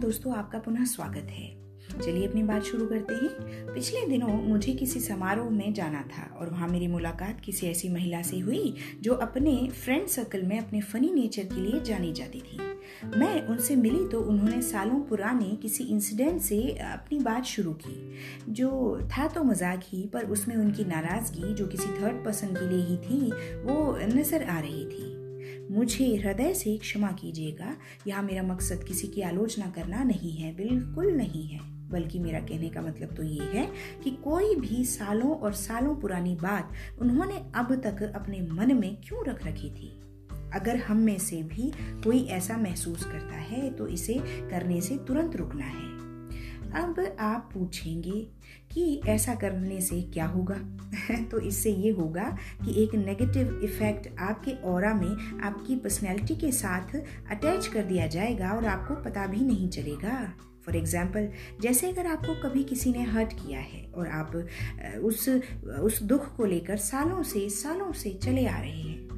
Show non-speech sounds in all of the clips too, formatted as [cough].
दोस्तों, आपका पुनः स्वागत है। चलिए अपनी बात शुरू करते हैं। पिछले दिनों मुझे किसी समारोह में जाना था और वहाँ मेरी मुलाकात किसी ऐसी महिला से हुई जो अपने फ्रेंड सर्कल में अपने फनी नेचर के लिए जानी जाती थी। मैं उनसे मिली तो उन्होंने सालों पुराने किसी इंसिडेंट से अपनी बात शुरू की, जो था तो मज़ाक ही, पर उसमें उनकी नाराज़गी जो किसी थर्ड पर्सन के लिए ही थी, वो नज़र आ रही थी। मुझे हृदय से क्षमा कीजिएगा। यहाँ मेरा मकसद किसी की आलोचना करना नहीं है, बिल्कुल नहीं है। बल्कि मेरा कहने का मतलब तो ये है कि कोई भी सालों और सालों पुरानी बात उन्होंने अब तक अपने मन में क्यों रख रखी थी? अगर हम में से भी कोई ऐसा महसूस करता है तो इसे करने से तुरंत रुकना है। अब आप पूछेंगे कि ऐसा करने से क्या होगा? [laughs] तो इससे ये होगा कि एक नेगेटिव इफ़ेक्ट आपके और में आपकी पर्सनैलिटी के साथ अटैच कर दिया जाएगा और आपको पता भी नहीं चलेगा। फॉर एग्ज़ाम्पल जैसे अगर आपको कभी किसी ने हर्ट किया है और आप उस उस दुख को लेकर सालों से सालों से चले आ रहे हैं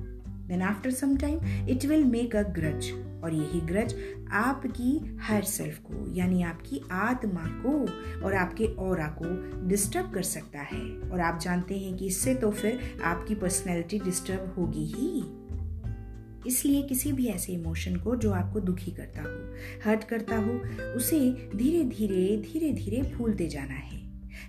then after some time it will make a grudge और यही ग्रज आपकी हर सेल्फ को, यानी आपकी आत्मा को और आपके और को डिस्टर्ब कर सकता है। और आप जानते हैं कि इससे तो फिर आपकी पर्सनैलिटी डिस्टर्ब होगी ही। इसलिए किसी भी ऐसे इमोशन को जो आपको दुखी करता हो हर्ट करता हो, उसे धीरे धीरे धीरे धीरे भूलते जाना है।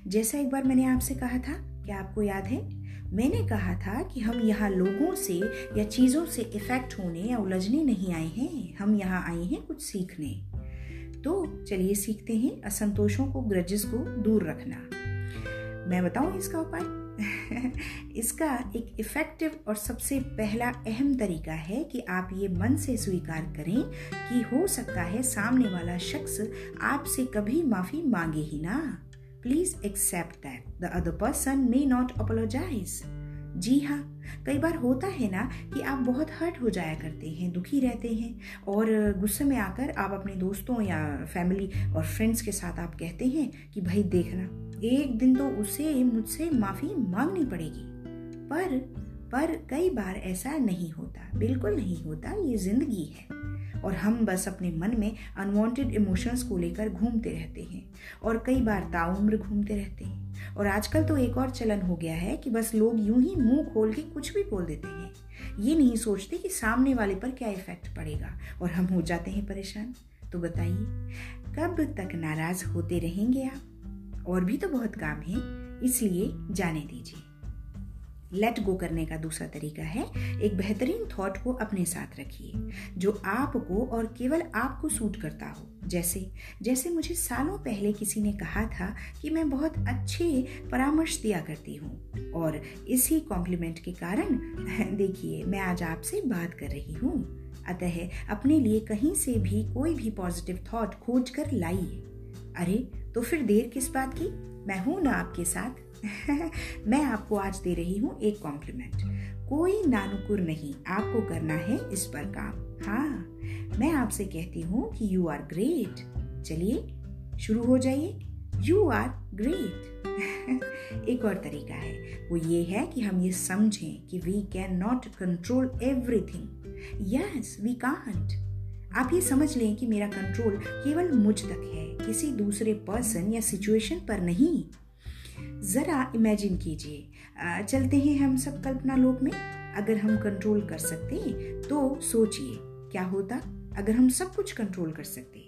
जैसा एक बार मैंने आपसे कहा था, क्या आपको याद है? मैंने कहा था कि हम यहाँ लोगों से या चीज़ों से इफ़ेक्ट होने या उलझने नहीं आए हैं। हम यहाँ आए हैं कुछ सीखने। तो चलिए सीखते हैं असंतोषों को, ग्रजेस को दूर रखना। मैं बताऊँ इसका उपाय? [laughs] इसका एक इफ़ेक्टिव और सबसे पहला अहम तरीका है कि आप ये मन से स्वीकार करें कि हो सकता है सामने वाला शख्स आपसे कभी माफ़ी मांगे ही ना। Please accept that the other person may not apologise जी हाँ कई बार होता है ना कि आप बहुत हर्ट हो जाया करते हैं, दुखी रहते हैं और गुस्से में आकर आप अपने दोस्तों या फैमिली और फ्रेंड्स के साथ आप कहते हैं कि भाई देखना, एक दिन तो उसे मुझसे माफ़ी मांगनी पड़ेगी। पर पर कई बार ऐसा नहीं होता, बिल्कुल नहीं होता, ये ज़िंदगी है। और हम बस अपने मन में अनवांटेड इमोशंस को लेकर घूमते रहते हैं और कई बार ताउम्र घूमते रहते हैं। और आजकल तो एक और चलन हो गया है कि बस लोग यूँ ही मुँह खोल के कुछ भी बोल देते हैं। ये नहीं सोचते कि सामने वाले पर क्या इफ़ेक्ट पड़ेगा और हम हो जाते हैं परेशान। तो बताइए, कब तक नाराज़ होते रहेंगे आप? और भी तो बहुत काम है, इसलिए जाने दीजिए। लेट गो करने का दूसरा तरीका है, एक बेहतरीन थॉट को अपने साथ रखिए, जो आपको और केवल आपको सूट करता हो। जैसे जैसे मुझे सालों पहले किसी ने कहा था कि मैं बहुत अच्छे परामर्श दिया करती हूँ, और इसी कॉम्प्लीमेंट के कारण, [laughs] देखिए, मैं आज आपसे बात कर रही हूँ। अतः, अपने लिए कहीं से भी कोई भी पॉजिटिव थॉट खोज कर लाइए। अरे तो फिर देर किस बात की? मैं हूँ ना आपके साथ। [laughs] मैं आपको आज दे रही हूँ एक कॉम्प्लीमेंट कोई नानुकुर नहीं, आपको करना है इस पर काम। हाँ मैं आपसे कहती हूँ कि यू आर ग्रेट चलिए, शुरू हो जाइए। यू आर ग्रेट एक और तरीका है। वो ये है कि हम ये समझें कि we can not control everything yes we can't आप ये समझ लें कि मेरा कंट्रोल केवल मुझ तक है, किसी दूसरे पर्सन या सिचुएशन पर नहीं। ज़रा इमेजिन कीजिए। चलते हैं हम सब कल्पना लोक में। अगर हम कंट्रोल कर सकते हैं तो सोचिए, क्या होता अगर हम सब कुछ कंट्रोल कर सकते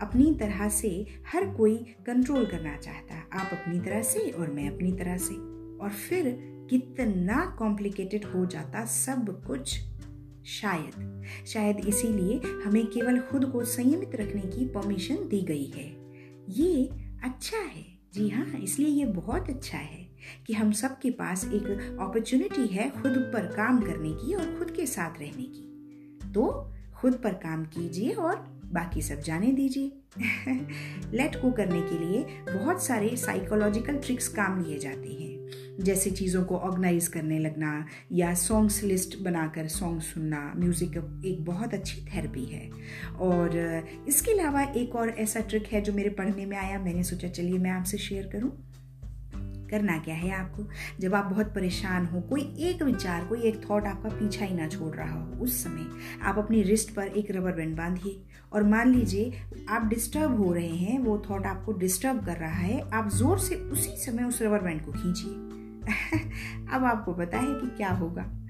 अपनी तरह से हर कोई कंट्रोल करना चाहता, आप अपनी तरह से और मैं अपनी तरह से। और फिर कितना कॉम्प्लिकेटेड हो जाता सब कुछ, शायद। शायद इसीलिए हमें केवल खुद को संयमित रखने की परमिशन दी गई है। ये अच्छा है। जी हाँ इसलिए ये बहुत अच्छा है कि हम सब के पास एक अपॉर्चुनिटी है खुद पर काम करने की और खुद के साथ रहने की। तो खुद पर काम कीजिए और बाकी सब जाने दीजिए। [laughs] लेट को करने के लिए बहुत सारे साइकोलॉजिकल ट्रिक्स काम लिए जाते हैं। जैसे चीज़ों को ऑर्गेनाइज करने लगना या सॉन्ग्स लिस्ट बनाकर सॉन्ग सुनना म्यूज़िक एक बहुत अच्छी थेरेपी है। और इसके अलावा एक और ऐसा ट्रिक है जो मेरे पढ़ने में आया, मैंने सोचा चलिए मैं आपसे शेयर करूँ। करना क्या है आपको? जब आप बहुत परेशान हो, कोई एक विचार, कोई एक थॉट आपका पीछा ही ना छोड़ रहा हो, उस समय आप अपनी रिस्ट पर एक रबर बैंड बांधिए और मान लीजिए आप डिस्टर्ब हो रहे हैं, वो थॉट आपको डिस्टर्ब कर रहा है, आप ज़ोर से उसी समय उस रबर बैंड को खींचिए। [laughs] अब आपको पता है कि क्या होगा।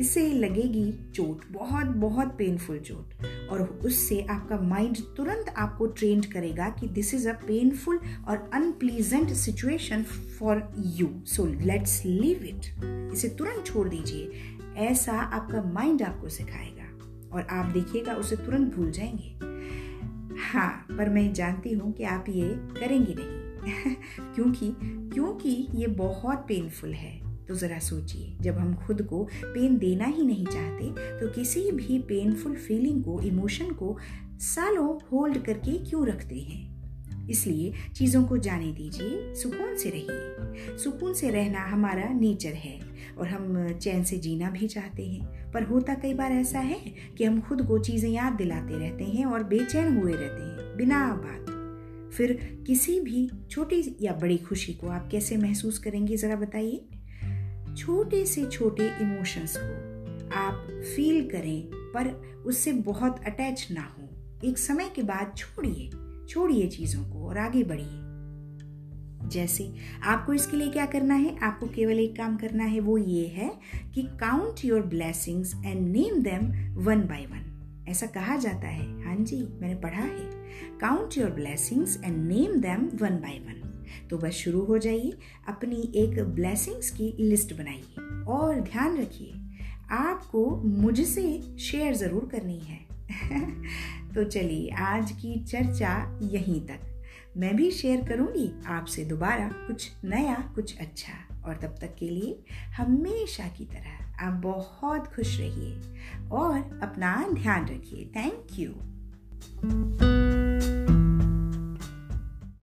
इससे लगेगी चोट, बहुत बहुत पेनफुल चोट। और उससे आपका माइंड तुरंत आपको ट्रेंड करेगा कि दिस इज़ अ पेनफुल और unpleasant situation for you so let's leave it इसे तुरंत छोड़ दीजिए। ऐसा आपका माइंड आपको सिखाएगा। और आप देखिएगा, उसे तुरंत भूल जाएँगे। हाँ पर मैं जानती हूँ कि आप ये करेंगे नहीं। [laughs] क्योंकि क्योंकि ये बहुत पेनफुल है। तो ज़रा सोचिए, जब हम खुद को पेन देना ही नहीं चाहते तो किसी भी पेनफुल फीलिंग को इमोशन को सालों होल्ड करके क्यों रखते हैं? इसलिए चीज़ों को जाने दीजिए, सुकून से रहिए। सुकून से रहना हमारा नेचर है और हम चैन से जीना भी चाहते हैं। पर होता कई बार ऐसा है कि हम खुद को चीज़ें याद दिलाते रहते हैं और बेचैन हुए रहते हैं, बिना बात। फिर किसी भी छोटी या बड़ी खुशी को आप कैसे महसूस करेंगे, ज़रा बताइए? छोटे से छोटे इमोशंस को आप फील करें, पर उससे बहुत अटैच ना हो। एक समय के बाद छोड़िए छोड़िए चीज़ों को और आगे बढ़िए। जैसे आपको इसके लिए क्या करना है? आपको केवल एक काम करना है, वो ये है कि count your blessings and name them one by one ऐसा कहा जाता है। हाँ जी, मैंने पढ़ा है। Count your blessings and name them one by one तो बस शुरू हो जाइए, अपनी एक ब्लेसिंग्स की लिस्ट बनाइए और ध्यान रखिए, आपको मुझसे शेयर ज़रूर करनी है। [laughs] तो चलिए, आज की चर्चा यहीं तक। मैं भी शेयर करूँगी आपसे दोबारा कुछ नया, कुछ अच्छा। और तब तक के लिए हमेशा की तरह आप बहुत खुश रहिए और अपना ध्यान रखिए। Thank you